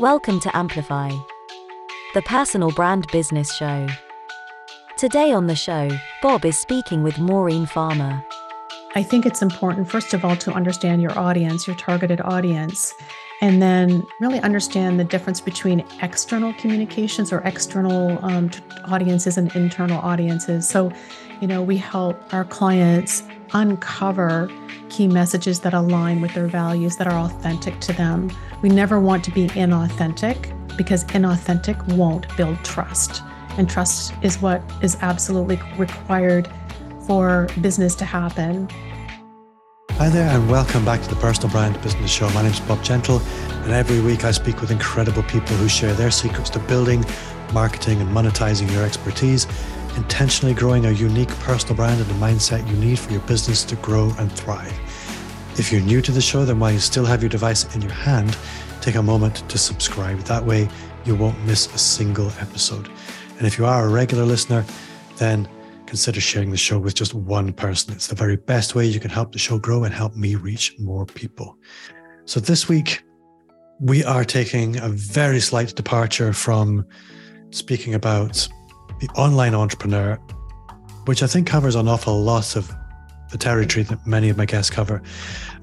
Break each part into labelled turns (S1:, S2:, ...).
S1: Welcome to Amplify, the personal brand business show. Today on the show, Bob is speaking with Maureen Farmer.
S2: I think it's important, first of all, to understand your audience, your targeted audience, and then really understand the difference between external communications or external um, audiences and internal audiences. So, you know, we help our clients uncover key messages that align with their values that are authentic to them. We never want to be inauthentic because inauthentic won't build trust. And trust is what is absolutely required for business to happen.
S3: Hi there, and welcome back to the Personal Brand Business Show. My name is Bob Gentle, and every week I speak with incredible people who share their secrets to building, marketing, and monetizing your expertise intentionally growing a unique personal brand and the mindset you need for your business to grow and thrive. If you're new to the show, then while you still have your device in your hand, take a moment to subscribe. That way, you won't miss a single episode. And if you are a regular listener, then consider sharing the show with just one person. It's the very best way you can help the show grow and help me reach more people. So this week, we are taking a very slight departure from speaking about the online entrepreneur, which I think covers an awful lot of the territory that many of my guests cover.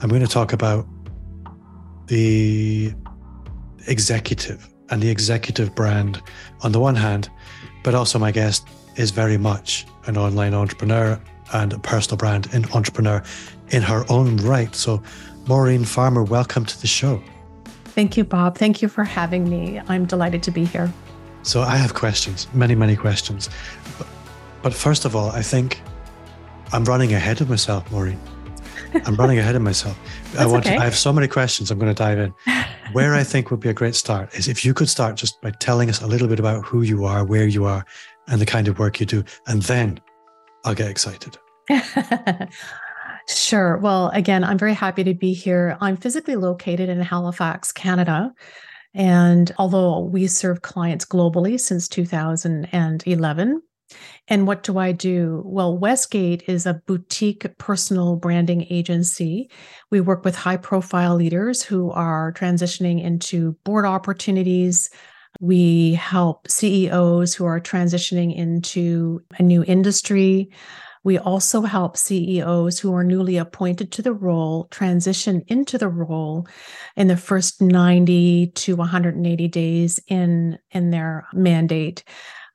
S3: I'm going to talk about the executive and the executive brand on the one hand, but also my guest is very much an online entrepreneur and a personal brand and entrepreneur in her own right. So, Maureen Farmer, welcome to the show.
S2: Thank you, Bob. Thank you for having me. I'm delighted to be here.
S3: So I have questions, many, many questions. But, but first of all, I think I'm running ahead of myself, Maureen. I'm running ahead of myself. I want okay. to, I have so many questions. I'm going to dive in. Where I think would be a great start is if you could start just by telling us a little bit about who you are, where you are, and the kind of work you do, and then I'll get excited.
S2: Sure. Well, again, I'm very happy to be here. I'm physically located in Halifax, Canada. And although we serve clients globally since 2011, and what do I do? Well, Westgate is a boutique personal branding agency. We work with high profile leaders who are transitioning into board opportunities. We help CEOs who are transitioning into a new industry. We also help CEOs who are newly appointed to the role transition into the role in the first 90 to 180 days in, in their mandate.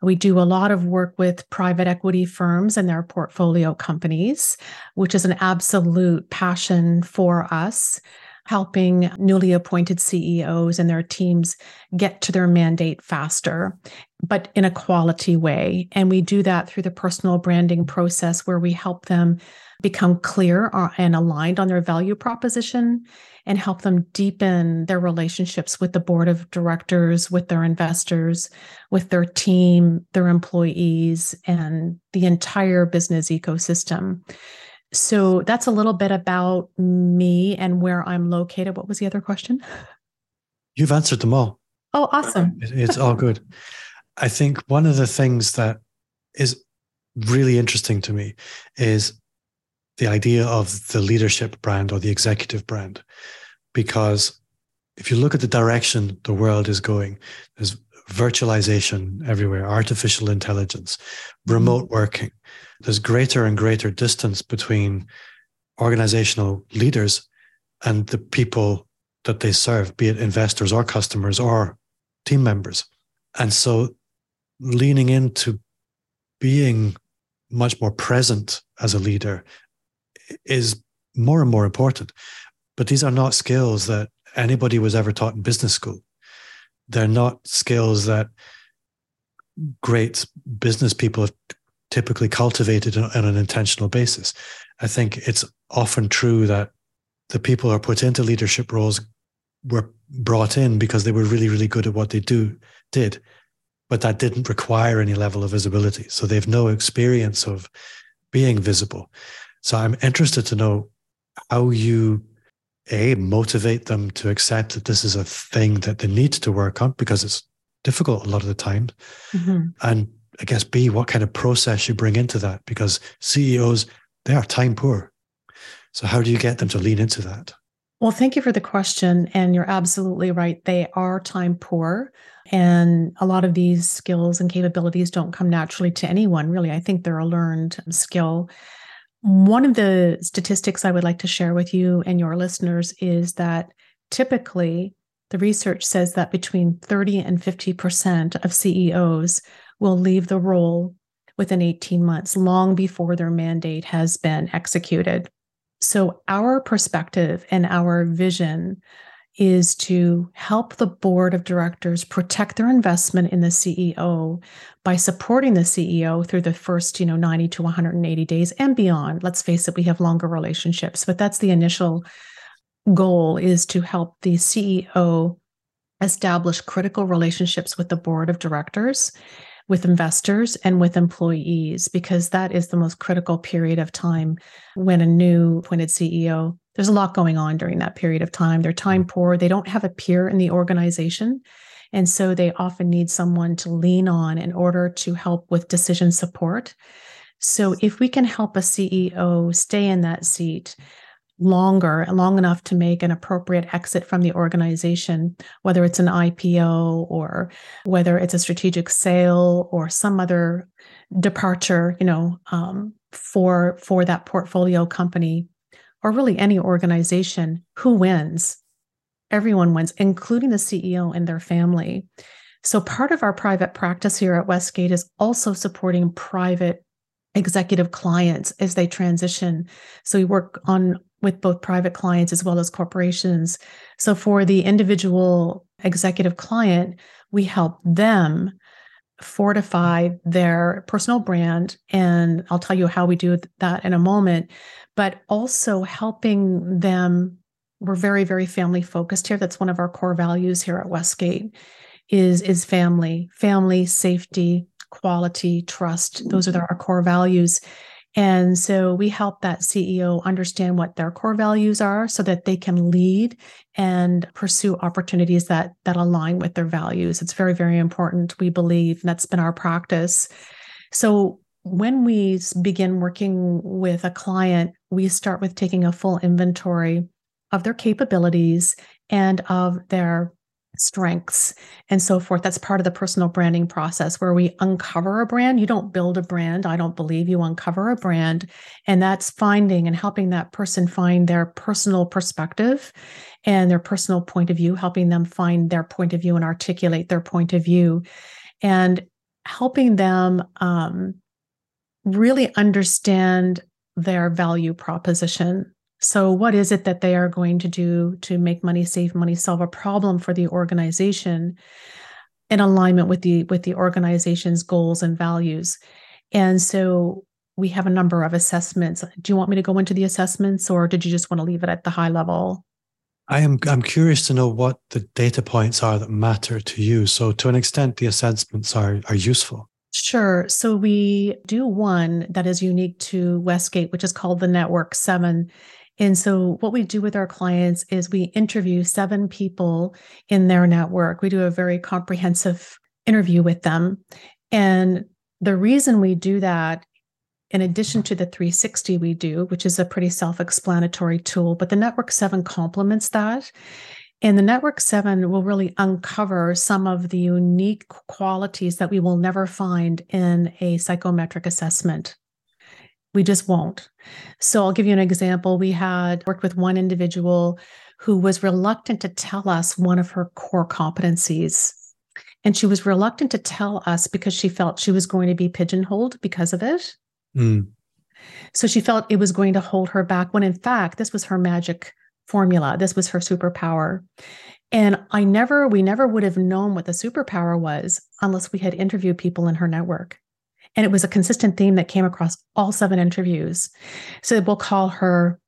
S2: We do a lot of work with private equity firms and their portfolio companies, which is an absolute passion for us helping newly appointed CEOs and their teams get to their mandate faster, but in a quality way. And we do that through the personal branding process where we help them become clear uh, and aligned on their value proposition and help them deepen their relationships with the board of directors, with their investors, with their team, their employees, and the entire business ecosystem. So that's a little bit about me and where I'm located. What was the other question?
S3: You've answered them all.
S2: Oh, awesome.
S3: it's all good. I think one of the things that is really interesting to me is the idea of the leadership brand or the executive brand. Because if you look at the direction the world is going, there's virtualization everywhere, artificial intelligence, remote working. There's greater and greater distance between organizational leaders and the people that they serve, be it investors or customers or team members. And so leaning into being much more present as a leader is more and more important. But these are not skills that anybody was ever taught in business school. They're not skills that great business people have typically cultivated on, an intentional basis. I think it's often true that the people who are put into leadership roles were brought in because they were really, really good at what they do did, but that didn't require any level of visibility. So they've no experience of being visible. So I'm interested to know how you a motivate them to accept that this is a thing that they need to work on because it's difficult a lot of the time mm-hmm. and i guess b what kind of process you bring into that because ceos they are time poor so how do you get them to lean into that
S2: Well, thank you for the question. And you're absolutely right. They are time poor. And a lot of these skills and capabilities don't come naturally to anyone, really. I think they're a learned skill. One of the statistics I would like to share with you and your listeners is that typically the research says that between 30 and 50% of CEOs will leave the role within 18 months, long before their mandate has been executed. So, our perspective and our vision is to help the board of directors protect their investment in the CEO by supporting the CEO through the first, you know, 90 to 180 days and beyond. Let's face it, we have longer relationships, but that's the initial goal is to help the CEO establish critical relationships with the board of directors with investors and with employees because that is the most critical period of time when a new appointed CEO there's a lot going on during that period of time. They're time poor. They don't have a peer in the organization and so they often need someone to lean on in order to help with decision support. So if we can help a CEO stay in that seat longer, long enough to make an appropriate exit from the organization, whether it's an IPO or whether it's a strategic sale or some other departure, you know, um, for for that portfolio company, or really any organization, who wins? Everyone wins, including the CEO and their family. So part of our private practice here at Westgate is also supporting private executive clients as they transition. So we work on with both private clients as well as corporations. So for the individual executive client, we help them fortify their personal brand. And I'll tell you how we do that in a moment, but also helping them. We're very, very family focused here. That's one of our core values here at Westgate is, is family, family, safety, quality, trust. Those are our core values. And so we help that CEO understand what their core values are so that they can lead and pursue opportunities that that align with their values. It's very very important we believe and that's been our practice. So when we begin working with a client, we start with taking a full inventory of their capabilities and of their strengths and so forth. That's part of the personal branding process where we uncover a brand. You don't build a brand, I don't believe you uncover a brand. And that's finding and helping that person find their personal perspective and their personal point of view, helping them find their point of view and articulate their point of view, and helping them um, really understand their value proposition so, what is it that they are going to do to make money, save money, solve a problem for the organization in alignment with the with the organization's goals and values? And so we have a number of assessments. Do you want me to go into the assessments or did you just want to leave it at the high level?
S3: I am I'm curious to know what the data points are that matter to you. So to an extent the assessments are are useful.
S2: Sure. So we do one that is unique to Westgate, which is called the Network 7 and so, what we do with our clients is we interview seven people in their network. We do a very comprehensive interview with them. And the reason we do that, in addition to the 360 we do, which is a pretty self explanatory tool, but the Network 7 complements that. And the Network 7 will really uncover some of the unique qualities that we will never find in a psychometric assessment. We just won't. So I'll give you an example. We had worked with one individual who was reluctant to tell us one of her core competencies. And she was reluctant to tell us because she felt she was going to be pigeonholed because of it. Mm. So she felt it was going to hold her back when in fact this was her magic formula. This was her superpower. And I never, we never would have known what the superpower was unless we had interviewed people in her network. And it was a consistent theme that came across all seven interviews. So we'll call her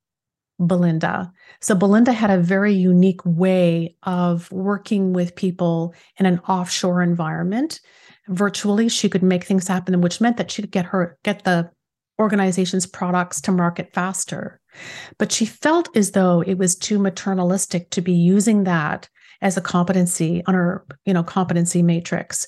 S2: Belinda. So Belinda had a very unique way of working with people in an offshore environment. Virtually, she could make things happen, which meant that she could get her get the organization's products to market faster. But she felt as though it was too maternalistic to be using that as a competency on her, you know, competency matrix.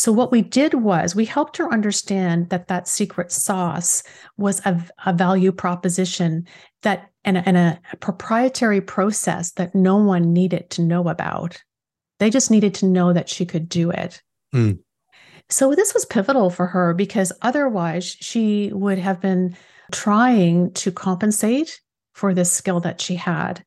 S2: So what we did was we helped her understand that that secret sauce was a, a value proposition that and, and a proprietary process that no one needed to know about. They just needed to know that she could do it. Mm. So this was pivotal for her because otherwise she would have been trying to compensate for this skill that she had.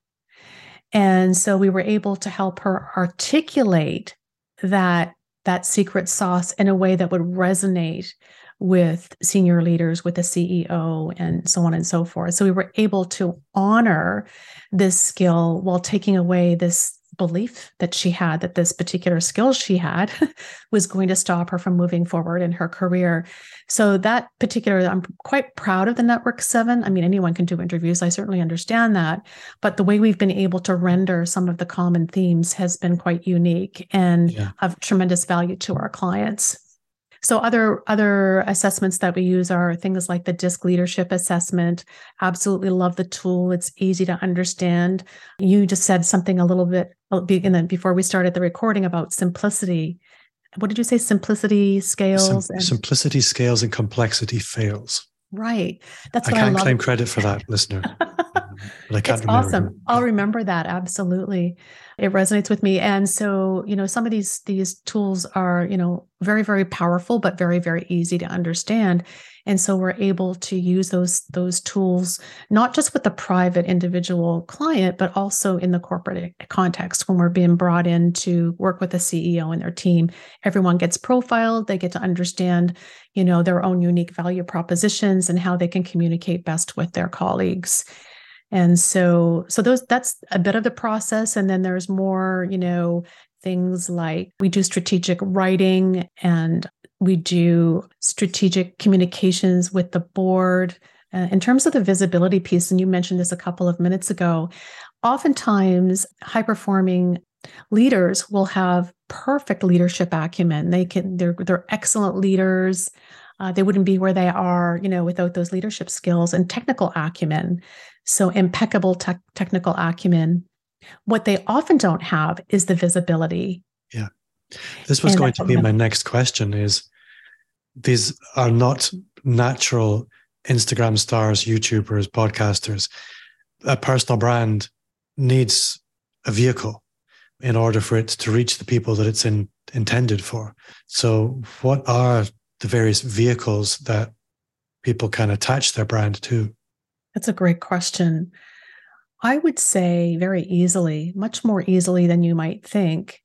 S2: And so we were able to help her articulate that that secret sauce in a way that would resonate with senior leaders, with the CEO, and so on and so forth. So we were able to honor this skill while taking away this belief that she had that this particular skill she had was going to stop her from moving forward in her career. So that particular, I'm quite proud of the Network Seven. I mean, anyone can do interviews. I certainly understand that, but the way we've been able to render some of the common themes has been quite unique and yeah. of tremendous value to our clients. So other other assessments that we use are things like the DISC leadership assessment. Absolutely love the tool. It's easy to understand. You just said something a little bit uh, and then before we started the recording about simplicity. What did you say? Simplicity scales.
S3: Sim- and- simplicity scales and complexity fails.
S2: Right.
S3: That's I can't I claim credit for that, listener.
S2: but I can't it's awesome. I'll remember that absolutely. It resonates with me. And so, you know, some of these these tools are, you know, very very powerful but very very easy to understand. And so we're able to use those those tools not just with the private individual client but also in the corporate context when we're being brought in to work with the CEO and their team. Everyone gets profiled, they get to understand, you know, their own unique value propositions and how they can communicate best with their colleagues and so so those that's a bit of the process. And then there's more you know things like we do strategic writing and we do strategic communications with the board uh, in terms of the visibility piece. And you mentioned this a couple of minutes ago. Oftentimes high performing leaders will have perfect leadership acumen. They can they're they're excellent leaders. Uh, they wouldn't be where they are you know without those leadership skills and technical acumen so impeccable te- technical acumen. What they often don't have is the visibility.
S3: Yeah. This was and going to be um, my next question is these are not natural Instagram stars, YouTubers, podcasters. A personal brand needs a vehicle in order for it to reach the people that it's in, intended for. So, what are the various vehicles that people can attach their brand to?
S2: That's a great question. I would say very easily, much more easily than you might think.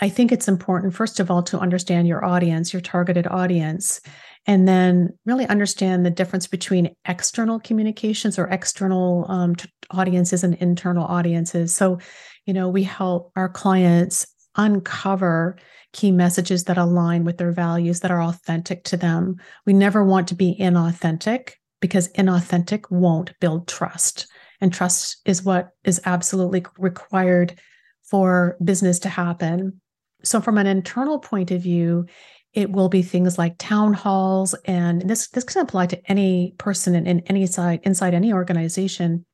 S2: I think it's important, first of all, to understand your audience, your targeted audience, and then really understand the difference between external communications or external um, t- audiences and internal audiences. So, you know, we help our clients uncover key messages that align with their values that are authentic to them. We never want to be inauthentic because inauthentic won't build trust. And trust is what is absolutely required for business to happen. So, from an internal point of view, it will be things like town halls, and this this can apply to any person in, in any side inside any organization,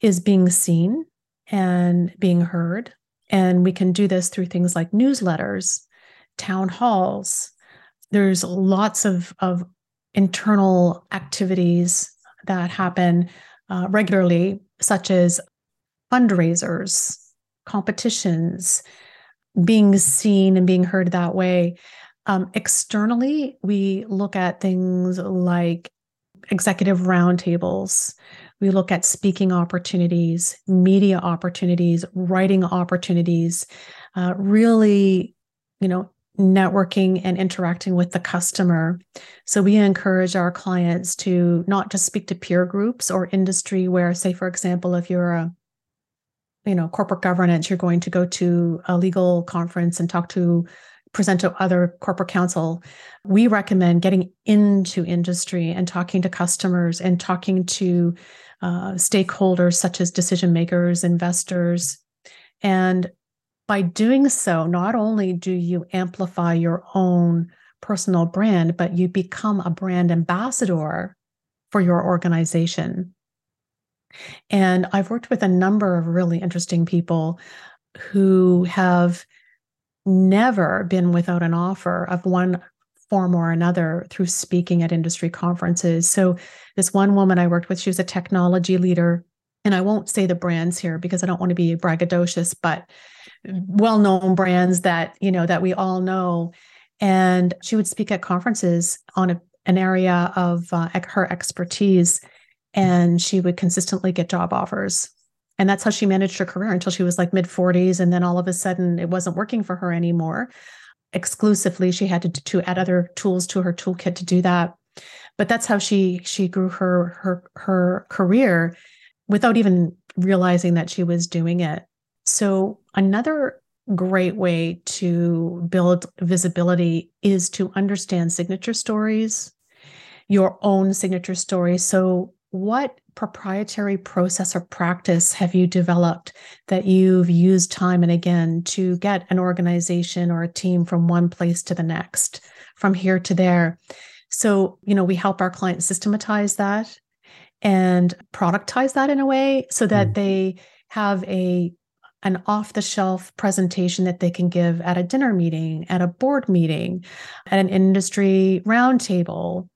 S2: is being seen and being heard. And we can do this through things like newsletters, town halls. There's lots of, of internal activities that happen uh, regularly, such as fundraisers, competitions, being seen and being heard that way. Um, externally, we look at things like executive roundtables. We look at speaking opportunities, media opportunities, writing opportunities, uh, really, you know, networking and interacting with the customer. So we encourage our clients to not just speak to peer groups or industry where, say, for example, if you're a you know corporate governance, you're going to go to a legal conference and talk to present to other corporate counsel. We recommend getting into industry and talking to customers and talking to uh, stakeholders such as decision makers, investors, and by doing so, not only do you amplify your own personal brand, but you become a brand ambassador for your organization. And I've worked with a number of really interesting people who have never been without an offer of one form or another through speaking at industry conferences. So, this one woman I worked with, she was a technology leader and I won't say the brands here because I don't want to be braggadocious, but well-known brands that you know that we all know. And she would speak at conferences on a, an area of uh, her expertise, and she would consistently get job offers. And that's how she managed her career until she was like mid 40s. And then all of a sudden, it wasn't working for her anymore. Exclusively, she had to, to add other tools to her toolkit to do that. But that's how she she grew her her her career without even realizing that she was doing it. So, another great way to build visibility is to understand signature stories, your own signature stories. So, what proprietary process or practice have you developed that you've used time and again to get an organization or a team from one place to the next, from here to there? So, you know, we help our clients systematize that and productize that in a way so that mm. they have a an off the shelf presentation that they can give at a dinner meeting, at a board meeting, at an industry roundtable,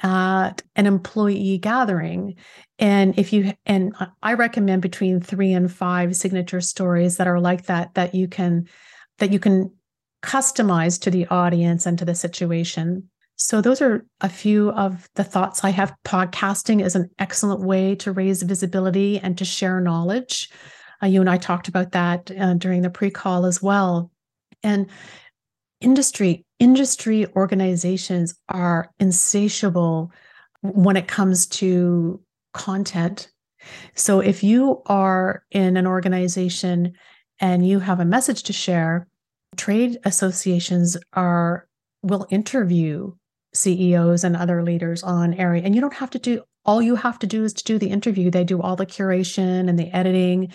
S2: at an employee gathering. And if you, and I recommend between three and five signature stories that are like that, that you can, that you can customize to the audience and to the situation. So, those are a few of the thoughts I have. Podcasting is an excellent way to raise visibility and to share knowledge. Uh, you and I talked about that uh, during the pre call as well. And industry, industry organizations are insatiable when it comes to content. So, if you are in an organization and you have a message to share, trade associations are will interview CEOs and other leaders on area. And you don't have to do all you have to do is to do the interview. They do all the curation and the editing.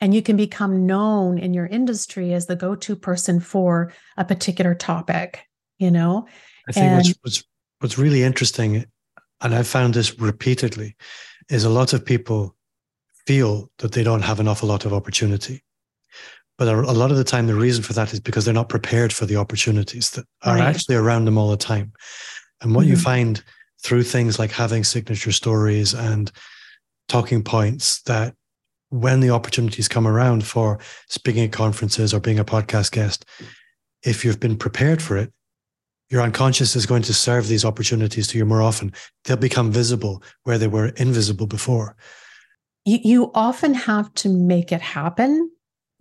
S2: And you can become known in your industry as the go-to person for a particular topic, you know?
S3: I think and, what's, what's what's really interesting, and I've found this repeatedly, is a lot of people feel that they don't have an awful lot of opportunity. But a, lot of the time, the reason for that is because they're not prepared for the opportunities that are right. actually around them all the time. And what mm-hmm. you find through things like having signature stories and talking points that when the opportunities come around for speaking at conferences or being a podcast guest, if you've been prepared for it, your unconscious is going to serve these opportunities to you more often. They'll become visible where they were invisible before.
S2: You, you often have to make it happen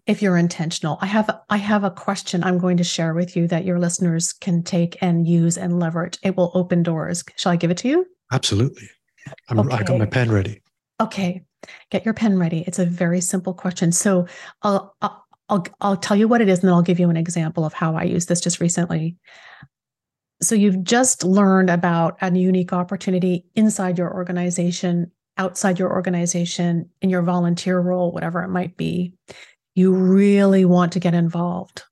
S2: if you're intentional. I have i have a question i'm going to share with you that your listeners can take and use and leverage. It will open doors. Shall i give it to you?
S3: Absolutely. I'm, okay. i got my pen ready.
S2: Okay get your pen ready. It's a very simple question. So I'll, I'll i'll tell you what it is and then i'll give you an example of how i used this just recently. So you've just learned about a unique opportunity inside your organization outside your organization in your volunteer role whatever it might be. You really want to get involved,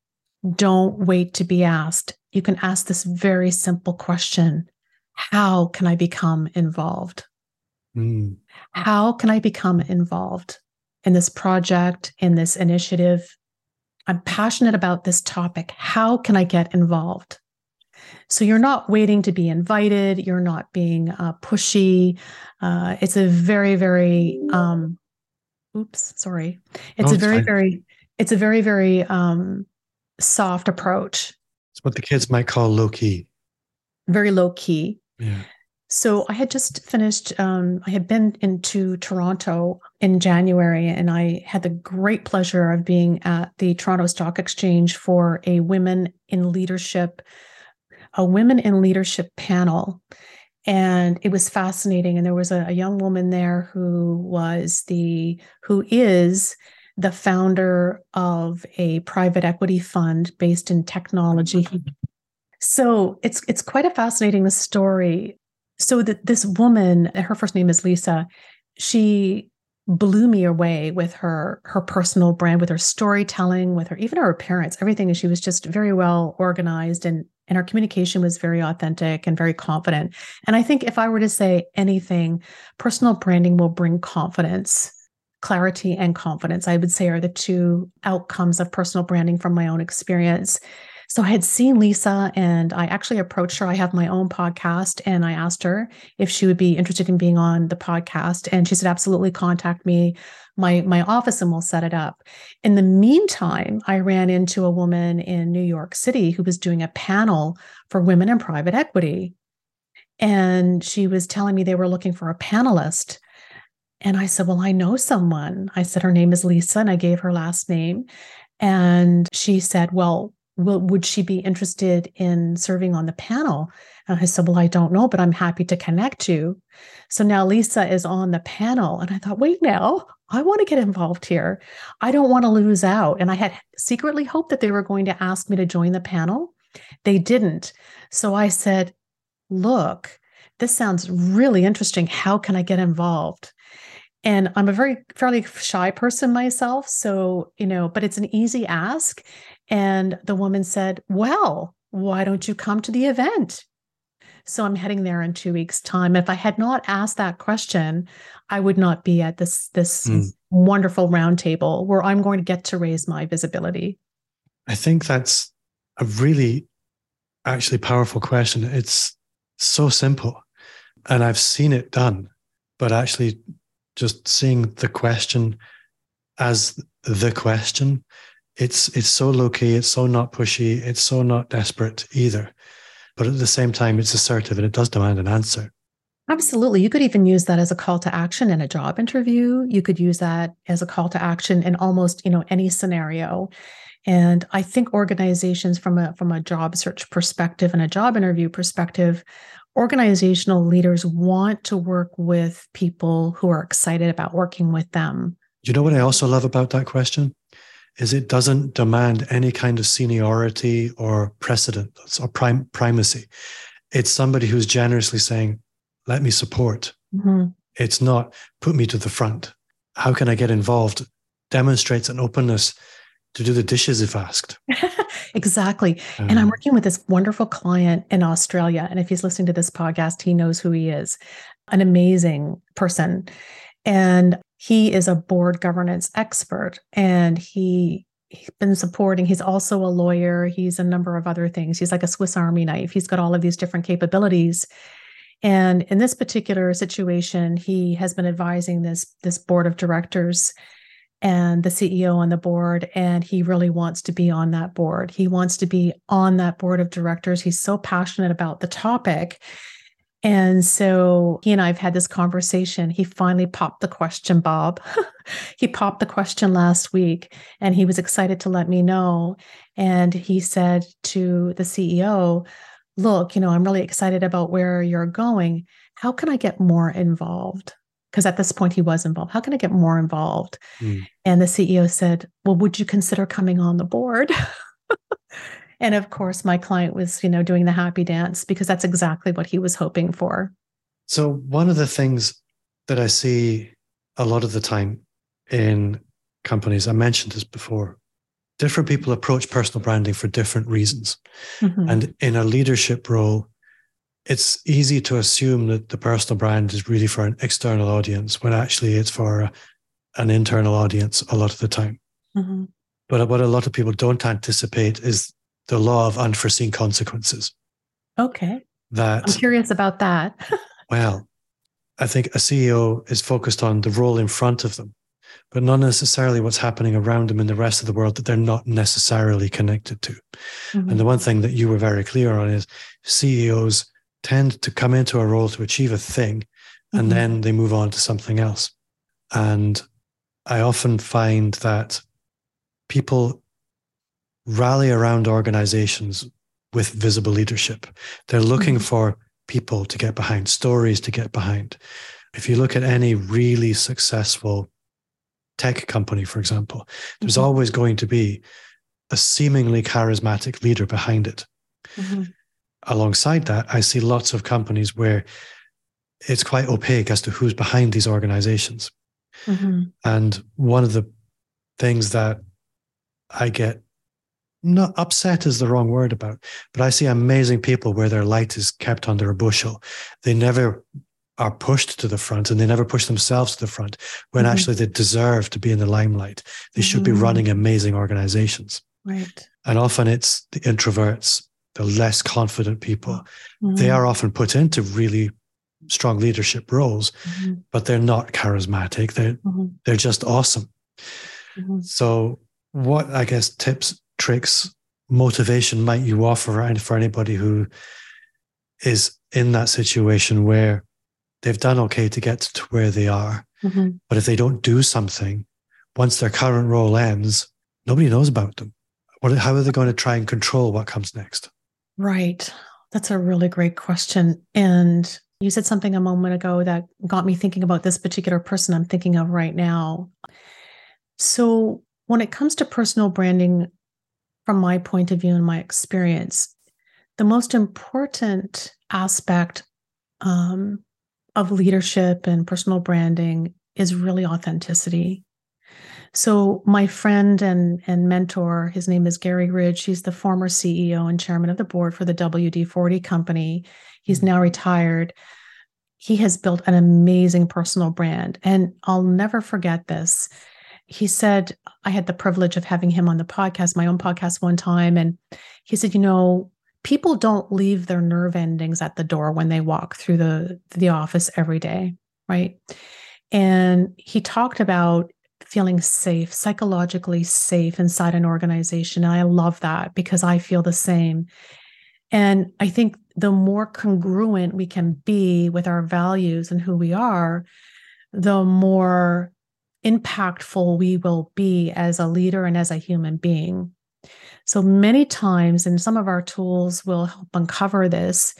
S2: don't wait to be asked. You can ask this very simple question. How can I become involved? Mm. How can I become involved in this project, in this initiative? I'm passionate about this topic. How can I get involved? So you're not waiting to be invited. You're not being uh, pushy. Uh, it's a very, very um, oops sorry it's oh, a very fine. very it's a very very um soft approach
S3: it's what the kids might call low key
S2: very low key
S3: yeah
S2: so i had just finished um, i had been into toronto in january and i had the great pleasure of being at the toronto stock exchange for a women in leadership a women in leadership panel. And it was fascinating and there was a, a, young woman there who was the who is the founder of a private equity fund based in technology. So it's it's quite a fascinating story so that this woman her first name is lisa she blew me away with her her personal brand with her storytelling with her even her appearance everything and she was just very well organized and and our communication was very authentic and very confident. And I think if I were to say anything, personal branding will bring confidence. Clarity and confidence, I would say, are the two outcomes of personal branding from my own experience. So I had seen Lisa and I actually approached her. I have my own podcast and I asked her if she would be interested in being on the podcast. And she said, absolutely contact me, my, my office, and we'll set it up. In the meantime, I ran into a woman in New York City who was doing a panel for women in private equity. And she was telling me they were looking for a panelist. And I said, Well, I know someone. I said, Her name is Lisa, and I gave her last name. And she said, Well, will, would she be interested in serving on the panel? And I said, Well, I don't know, but I'm happy to connect you. So now Lisa is on the panel. And I thought, Wait now, I want to get involved here. I don't want to lose out. And I had secretly hoped that they were going to ask me to join the panel. They didn't. So I said, Look, this sounds really interesting. How can I get involved? and i'm a very fairly shy person myself so you know but it's an easy ask and the woman said well why don't you come to the event? So i'm heading there in two weeks time. If i had not asked that question i would not be at this this mm. wonderful roundtable where i'm going to get to raise my visibility.
S3: I think that's a really actually powerful question. It's so simple and i've seen it done but actually just seeing the question as the question it's it's so low key it's so not pushy it's so not desperate either. But at the same time it's assertive and it does demand an answer.
S2: Absolutely. You could even use that as a call to action in a job interview. You could use that as a call to action in almost you know any scenario. And i think organizations from a from a job search perspective and a job interview perspective organizational leaders want to work with people who are excited about working with them.
S3: You know what I also love about that question? Is it doesn't demand any kind of seniority or precedence or prim- primacy. It's somebody who's generously saying, let me support. Mm-hmm. It's not put me to the front. How can I get involved? Demonstrates an openness to do the dishes if asked.
S2: exactly. Um, and I'm um, working with this wonderful client in Australia. And if he's listening to this podcast, he knows who he is an amazing person. And he is a board governance expert and he he's been supporting he's also a lawyer he's a number of other things he's like a swiss army knife he's got all of these different capabilities and in this particular situation he has been advising this this board of directors and the CEO on the board, and he really wants to be on that board. He wants to be on that board of directors. He's so passionate about the topic. And so he and I have had this conversation. He finally popped the question, Bob. he popped the question last week and he was excited to let me know. And he said to the CEO, Look, you know, I'm really excited about where you're going. How can I get more involved? because at this point he was involved. How can I get more involved? Mm. And the CEO said, Well, would you consider coming on the board? and of course, my client was, you know, doing the happy dance because that's exactly what he was hoping for.
S3: So, one of the things that I see a lot of the time in companies, I mentioned this before, different people approach personal branding for different reasons. Mm-hmm. And in a leadership role, it's easy to assume that the personal brand is really for an external audience when actually it's for an internal audience a lot of the time. Mm-hmm. But what a lot of people don't anticipate is the law of unforeseen consequences.
S2: Okay.
S3: That
S2: I'm curious about that.
S3: well, I think a CEO is focused on the role in front of them, but not necessarily what's happening around them in the rest of the world that they're not necessarily connected to. Mm-hmm. And the one thing that you were very clear on is CEOs tend to come into a role to achieve a thing and mm-hmm. then they move on to something else. And I often find that people rally around organizations with visible leadership. They're looking mm-hmm. for people to get behind, stories to get behind. If you look at any really successful tech company, for example, there's mm-hmm. always going to be a seemingly charismatic leader behind it. Mm-hmm alongside that, I see lots of companies where it's quite opaque as to who's behind these organizations. Mm-hmm. And one of the things that I get not upset is the wrong word about, but I see amazing people where their light is kept under a bushel. They never are pushed to the front and they never push themselves to the front when mm-hmm. actually they deserve to be in the limelight. They mm-hmm. should be mm-hmm. running amazing organizations.
S2: Right.
S3: And often it's the introverts, the less confident people.
S2: Mm-hmm.
S3: They are often put into really strong leadership roles,
S2: mm-hmm.
S3: but they're not charismatic. They're
S2: mm-hmm.
S3: they're just awesome.
S2: Mm-hmm.
S3: So, what I guess tips, tricks, motivation might you offer for anybody who is in that situation where they've done okay to get to where they are,
S2: mm-hmm.
S3: but if they don't do something, once their current role ends, nobody knows about them. What, how are they going to try and control what comes next?
S2: Right. That's a really great question. And you said something a moment ago that got me thinking about this particular person I'm thinking of right now. So, when it comes to personal branding, from my point of view and my experience, the most important aspect um, of leadership and personal branding is really authenticity. So my friend and and mentor, his name is Garry Ridge. He's the former CEO and chairman of the board for the WD-40 company. He's now retired. He has built an amazing personal brand and I'll never forget this. He said I had the privilege of having him on the podcast, my own podcast one time and he said, "You know, people don't leave their nerve endings at the door when they walk through the the office every day, right?" And he talked about feeling safe, psychologically safe inside an organization. And I love that because I feel the same. And I think the more congruent we can be with our values and who we are, the more impactful we will be as a leader and as a human being. So many times, and some of our tools will help uncover this,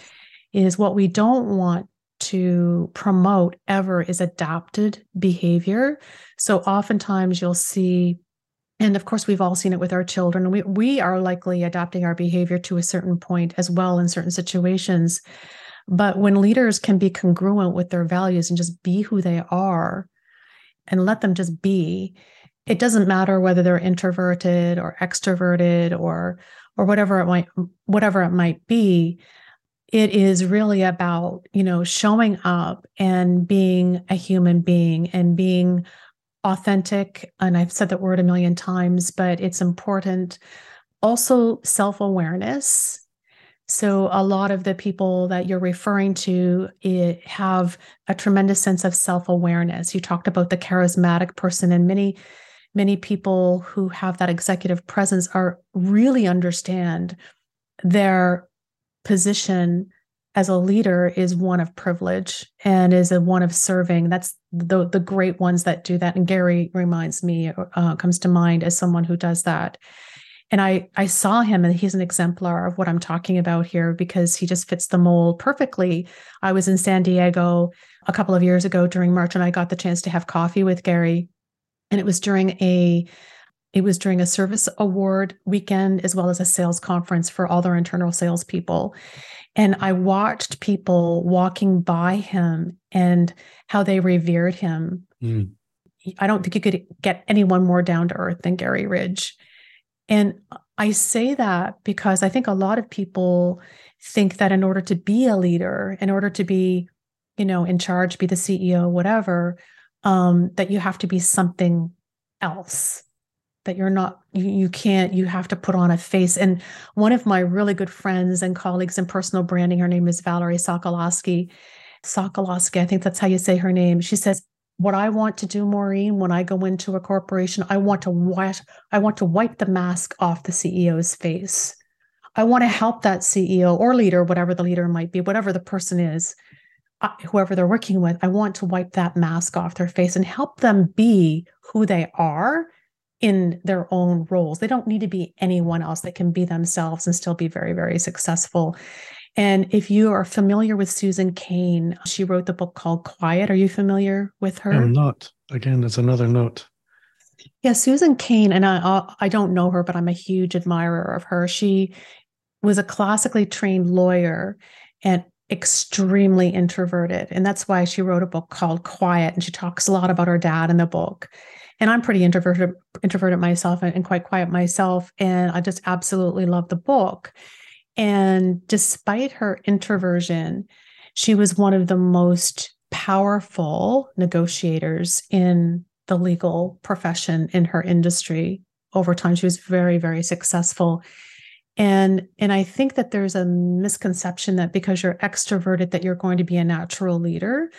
S2: is what we don't want to promote ever is adapted behavior. So oftentimes you'll see and of course we've all seen it with our children we we are likely adapting our behavior to a certain point as well in certain situations. But when leaders can be congruent with their values and just be who they are and let them just be, it doesn't matter whether they're introverted or extroverted or or whatever it might whatever it might be. It is really about you know showing up and being a human being and being authentic. And i've said that word a million times but it's important. Also self-awareness so a lot of the people that you're referring to have a tremendous sense of self-awareness you talked about the charismatic person and many many people who have that executive presence are really understand their position as a leader is one of privilege and is a one of serving. That's the the great ones that do that. And Garry reminds me, uh, comes to mind as someone who does that. And I I saw him, and he's an exemplar of what I'm talking about here because he just fits the mold perfectly. I was in San Diego a couple of years ago during March, and I got the chance to have coffee with Garry, and it was during a it was during a service award weekend as well as a sales conference for all their internal salespeople. And I watched people walking by him and how they revered him. Mm. I don't think you could get anyone more down to earth than Garry Ridge. And I say that because I think a lot of people think that in order to be a leader, in order to be, you know, in charge, be the CEO, whatever, um, that you have to be something else that you're not you, you can't you have to put on a face. And one of my really good friends and colleagues in personal branding her name is valerie sokolowski sokolowski i think that's how you say her name. She says what i want to do maureen when i go into a corporation i want to wash i want to wipe the mask off the ceo's face i want to help that ceo or leader whatever the leader might be whatever the person is uh, whoever they're working with i want to wipe that mask off their face and help them be who they are in their own roles. They don't need to be anyone else. They can be themselves and still be very, very successful. And if you are familiar with Susan Cain, she wrote the book called Quiet. Are you familiar with her?
S3: I'm not. Again, that's another note.
S2: Yeah, Susan Cain, and I I don't know her, but I'm a huge admirer of her. She was a classically trained lawyer and extremely introverted, and that's why she wrote a book called Quiet. And she talks a lot about her dad in the book and I'm pretty introverted introverted myself and quite quiet myself and I just absolutely love the book. And despite her introversion, she was one of the most powerful negotiators in the legal profession in her industry over time. She was very, very successful. And and I think that there's a misconception that because you're extroverted that you're going to be a natural leader.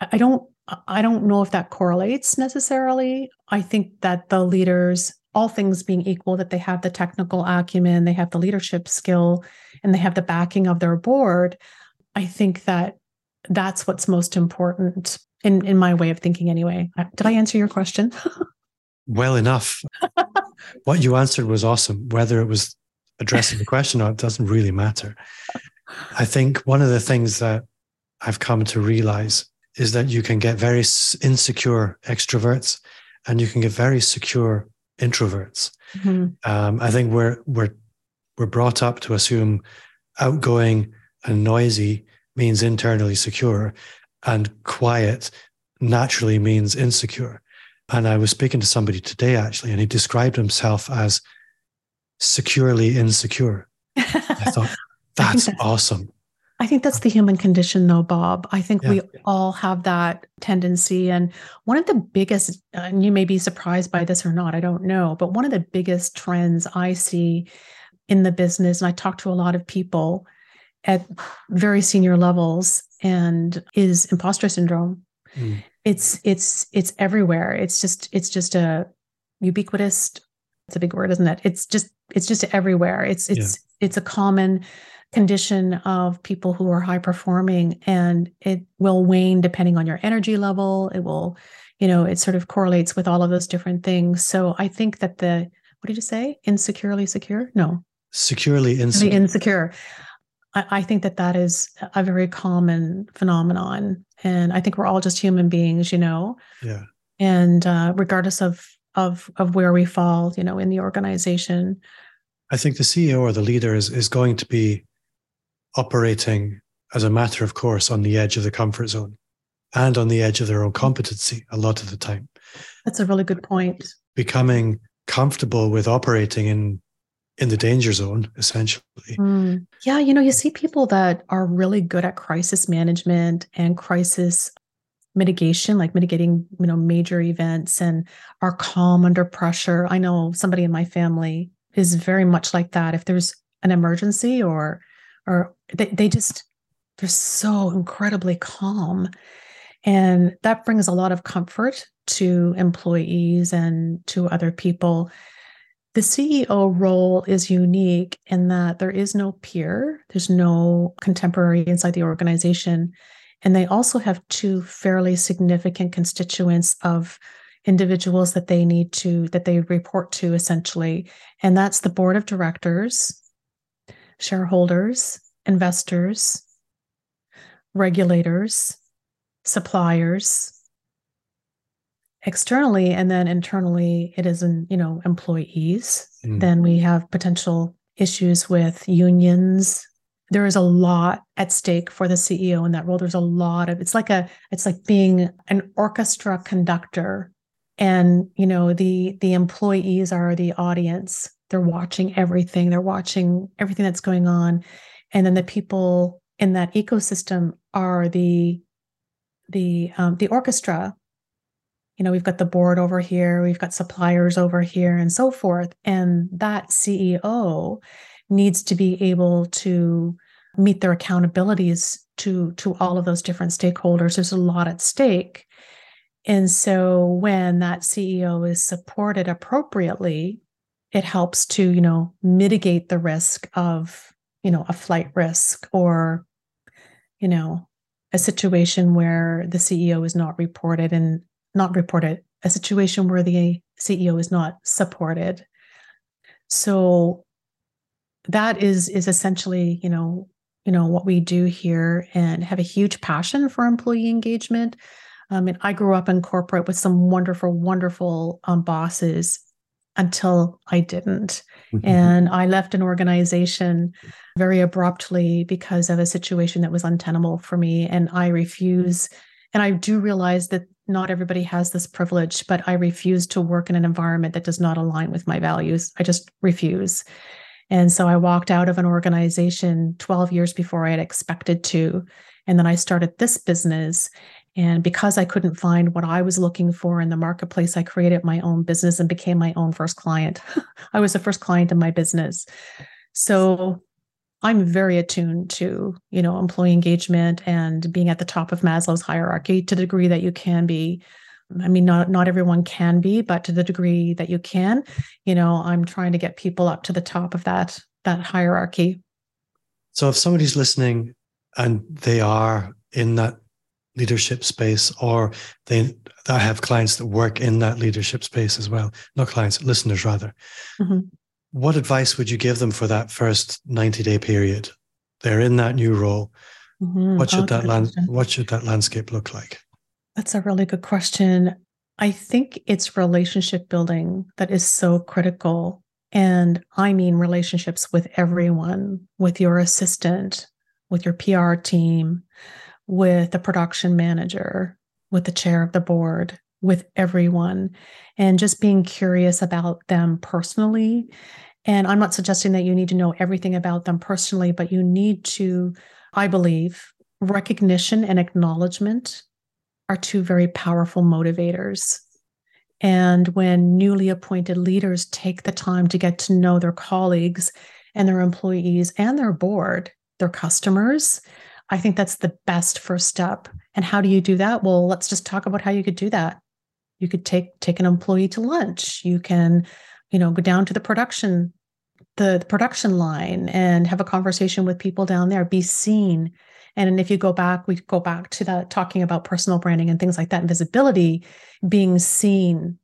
S2: I don't I don't know if that correlates necessarily. I think that the leaders, all things being equal, that they have the technical acumen, they have the leadership skill, and they have the backing of their board. I think that that's what's most important in in my way of thinking anyway. Did I answer your question?
S3: well enough. what you answered was awesome. Whether it was addressing the question or it doesn't really matter. I think one of the things that I've come to realize is that you can get very insecure extroverts and you can get very secure introverts. Mm-hmm. Um, I think we're we're we're brought up to assume outgoing and noisy means internally secure, and quiet naturally means insecure. And I was speaking to somebody today actually, and he described himself as securely insecure. I thought that's, I awesome.
S2: I think that's the human condition, though, Bob. I think yeah. we all have that tendency. And one of the biggest, and you may be surprised by this or not, I don't know, but one of the biggest trends I see in the business, and I talk to a lot of people at very senior levels, and is imposter syndrome. Mm. It's it's it's everywhere. It's just it's just a ubiquitous. It's a big word, isn't it? It's just it's just everywhere. It's it's yeah. it's a common condition of people who are high performing and it will wane depending on your energy level. It will you know it sort of correlates with all of those different things. So i think that the what did you say? Insecurely secure? No.
S3: Securely insecure,
S2: insecure. I, I think that that is a very common phenomenon and i think we're all just human beings you know?
S3: Yeah.
S2: And uh, regardless of of of where we fall you know in the organization.
S3: I think the ceo or the leader is is going to be operating as a matter of course on the edge of the comfort zone and on the edge of their own competency a lot of the time.
S2: That's a really good point.
S3: Becoming comfortable with operating in in the danger zone essentially. Mm.
S2: Yeah, you know, you see people that are really good at crisis management and crisis mitigation like mitigating you know major events and are calm under pressure i know somebody in my family is very much like that if there's an emergency or or they, they just they're so incredibly calm. And that brings a lot of comfort to employees and to other people. The ceo role is unique in that there is no peer there's no contemporary inside the organization. And they also have two fairly significant constituents of individuals that they need to that they report to essentially. And that's the board of directors shareholders, investors, regulators, suppliers, externally and then internally it is in you know employees. Mm. then we have potential issues with unions. There is a lot at stake for the ceo in that role. There's a lot of it's like a it's like being an orchestra conductor and you know the the employees are the audience. They're watching everything. They're watching everything that's going on. And then the people in that ecosystem are the the um, the orchestra. You know we've got the board over here. We've got suppliers over here and so forth. And that ceo needs to be able to meet their accountabilities to to all of those different stakeholders. There's a lot at stake and so when that ceo is supported appropriately it helps to you know mitigate the risk of you know a flight risk or you know a situation where the ceo is not reported and not reported a situation where the ceo is not supported. So that is is essentially you know you know what we do here and have a huge passion for employee engagement um, and i grew up in corporate with some wonderful wonderful um, bosses until I didn't. Mm-hmm. And I left an organization very abruptly because of a situation that was untenable for me. And I refuse, and I do realize that not everybody has this privilege, but I refuse to work in an environment that does not align with my values. I just refuse. And so I walked out of an organization 12 years before I had expected to. And then I started this business. And because I couldn't find what I was looking for in the marketplace, I created my own business and became my own first client. I was the first client in my business. So I'm very attuned to, you know, employee engagement and being at the top of Maslow's hierarchy to the degree that you can be. I mean, not not everyone can be, but to the degree that you can, you know, I'm trying to get people up to the top of that that hierarchy.
S3: So if somebody's listening and they are in that leadership space or they I have clients that work in that leadership space as well, not clients, listeners rather. Mm-hmm. What advice would you give them for that first 90 day period? They're in that new role. Mm-hmm. What should that land, what should that landscape look like?
S2: That's a really good question. I think it's relationship building that is so critical. And I mean relationships with everyone, with your assistant, with your PR team, with the production manager, with the chair of the board, with everyone, and just being curious about them personally. And I'm not suggesting that you need to know everything about them personally, but you need to, I believe, recognition and acknowledgement are two very powerful motivators. And when newly appointed leaders take the time to get to know their colleagues and their employees and their board, their customers, I think that's the best first step. And how do you do that? Well, let's just talk about how you could do that. You could take take an employee to lunch. You can, you know, go down to the production the, the production line and have a conversation with people down there, be seen. And if you go back, we go back to that talking about personal branding and things like that, and visibility, being seen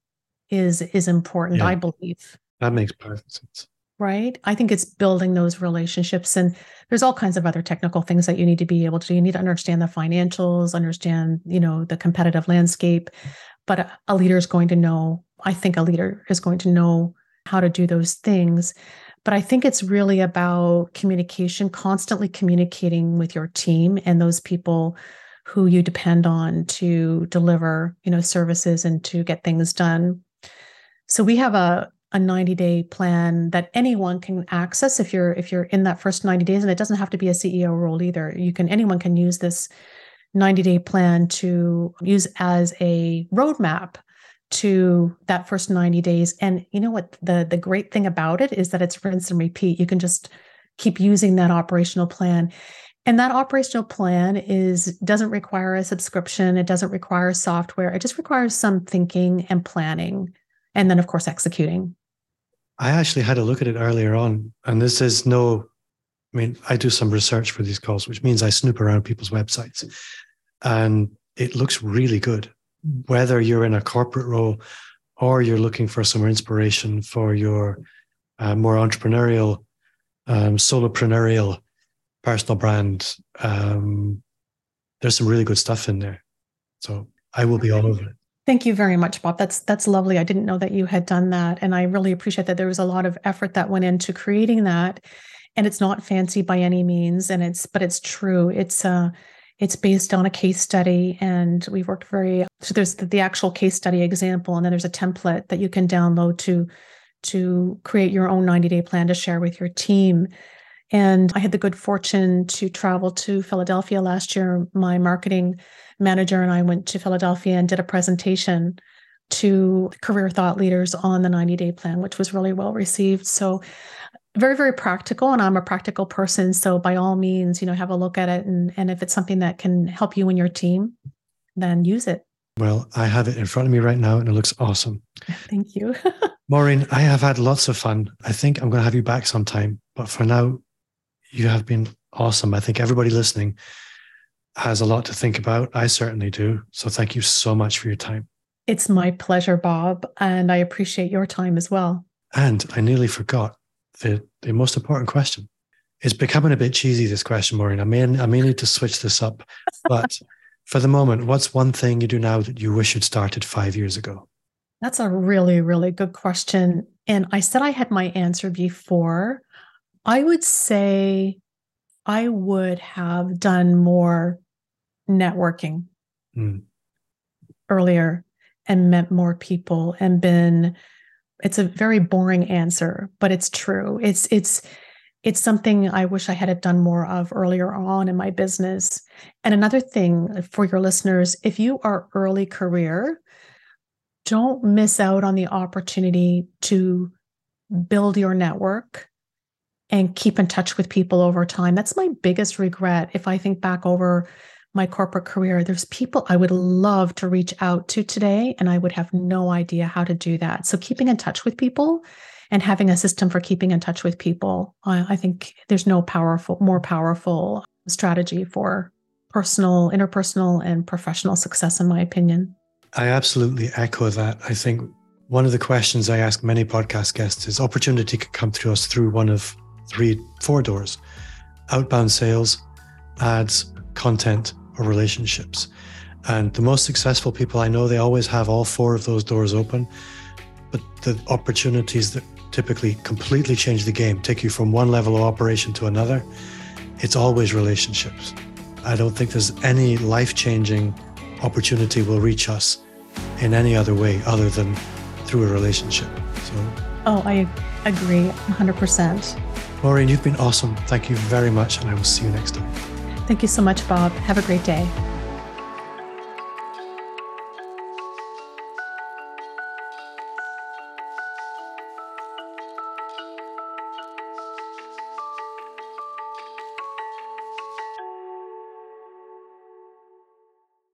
S2: is is important, yeah. I believe.
S3: That makes perfect sense
S2: right? I think it's building those relationships. And there's all kinds of other technical things that you need to be able to do. You need to understand the financials, understand, you know, the competitive landscape. But a leader is going to know, I think a leader is going to know how to do those things. But I think it's really about communication, constantly communicating with your team and those people who you depend on to deliver, you know, services and to get things done. So we have a a 90 day plan that anyone can access if you're if you're in that first 90 days and it doesn't have to be a ceo role either. You can anyone can use this 90 day plan to use as a roadmap to that first 90 days. And you know what? The the great thing about it is that it's rinse and repeat. You can just keep using that operational plan. And that operational plan is doesn't require a subscription. It doesn't require software. It just requires some thinking and planning and then of course executing
S3: I actually had a look at it earlier on, and this is no, I mean, I do some research for these calls, which means I snoop around people's websites, and it looks really good. Whether you're in a corporate role or you're looking for some inspiration for your uh, more entrepreneurial, um, solopreneurial personal brand, um, there's some really good stuff in there. So I will be all over it.
S2: Thank you very much, Bob. That's that's lovely. I didn't know that you had done that, and I really appreciate that there was a lot of effort that went into creating that. And it's not fancy by any means, and it's but it's true. It's uh it's based on a case study, and we've worked very. So there's the, the actual case study example, and then there's a template that you can download to to create your own 90 day plan to share with your team. And I had the good fortune to travel to Philadelphia last year. My marketing manager and I went to Philadelphia and did a presentation to career thought leaders on the 90 day plan, which was really well received. So, very, very practical. And I'm a practical person. So, by all means, you know, have a look at it. And, and if it's something that can help you and your team, then use it.
S3: Well, I have it in front of me right now and it looks awesome.
S2: Thank you.
S3: Maureen, I have had lots of fun. I think I'm going to have you back sometime. But for now, you have been awesome. I think everybody listening has a lot to think about. I certainly do. So thank you so much for your time.
S2: It's my pleasure, Bob. And I appreciate your time as well.
S3: And I nearly forgot the, the most important question. It's becoming a bit cheesy, this question, Maureen. I may, I may need to switch this up. But for the moment, what's one thing you do now that you wish you'd started five years ago?
S2: That's a really, really good question. And I said I had my answer before. I would say I would have done more networking mm. earlier and met more people and been it's a very boring answer but it's true it's it's it's something I wish I had done more of earlier on in my business. And another thing for your listeners, if you are early career, don't miss out on the opportunity to build your network and keep in touch with people over time. That's my biggest regret. If I think back over my corporate career, there's people I would love to reach out to today, and I would have no idea how to do that. So, keeping in touch with people and having a system for keeping in touch with people, I, I think there's no powerful, more powerful strategy for personal, interpersonal, and professional success, in my opinion.
S3: I absolutely echo that. I think one of the questions I ask many podcast guests is opportunity could come to us through one of three, four doors outbound sales, ads, content, or relationships. And the most successful people I know, they always have all four of those doors open. But the opportunities that typically completely change the game, take you from one level of operation to another, it's always relationships. I don't think there's any life changing opportunity will reach us in any other way other than through a relationship. So,
S2: oh, I agree 100%.
S3: Maureen, you've been awesome. Thank you very much, and I will see you next time.
S2: Thank you so much, Bob. Have a great day.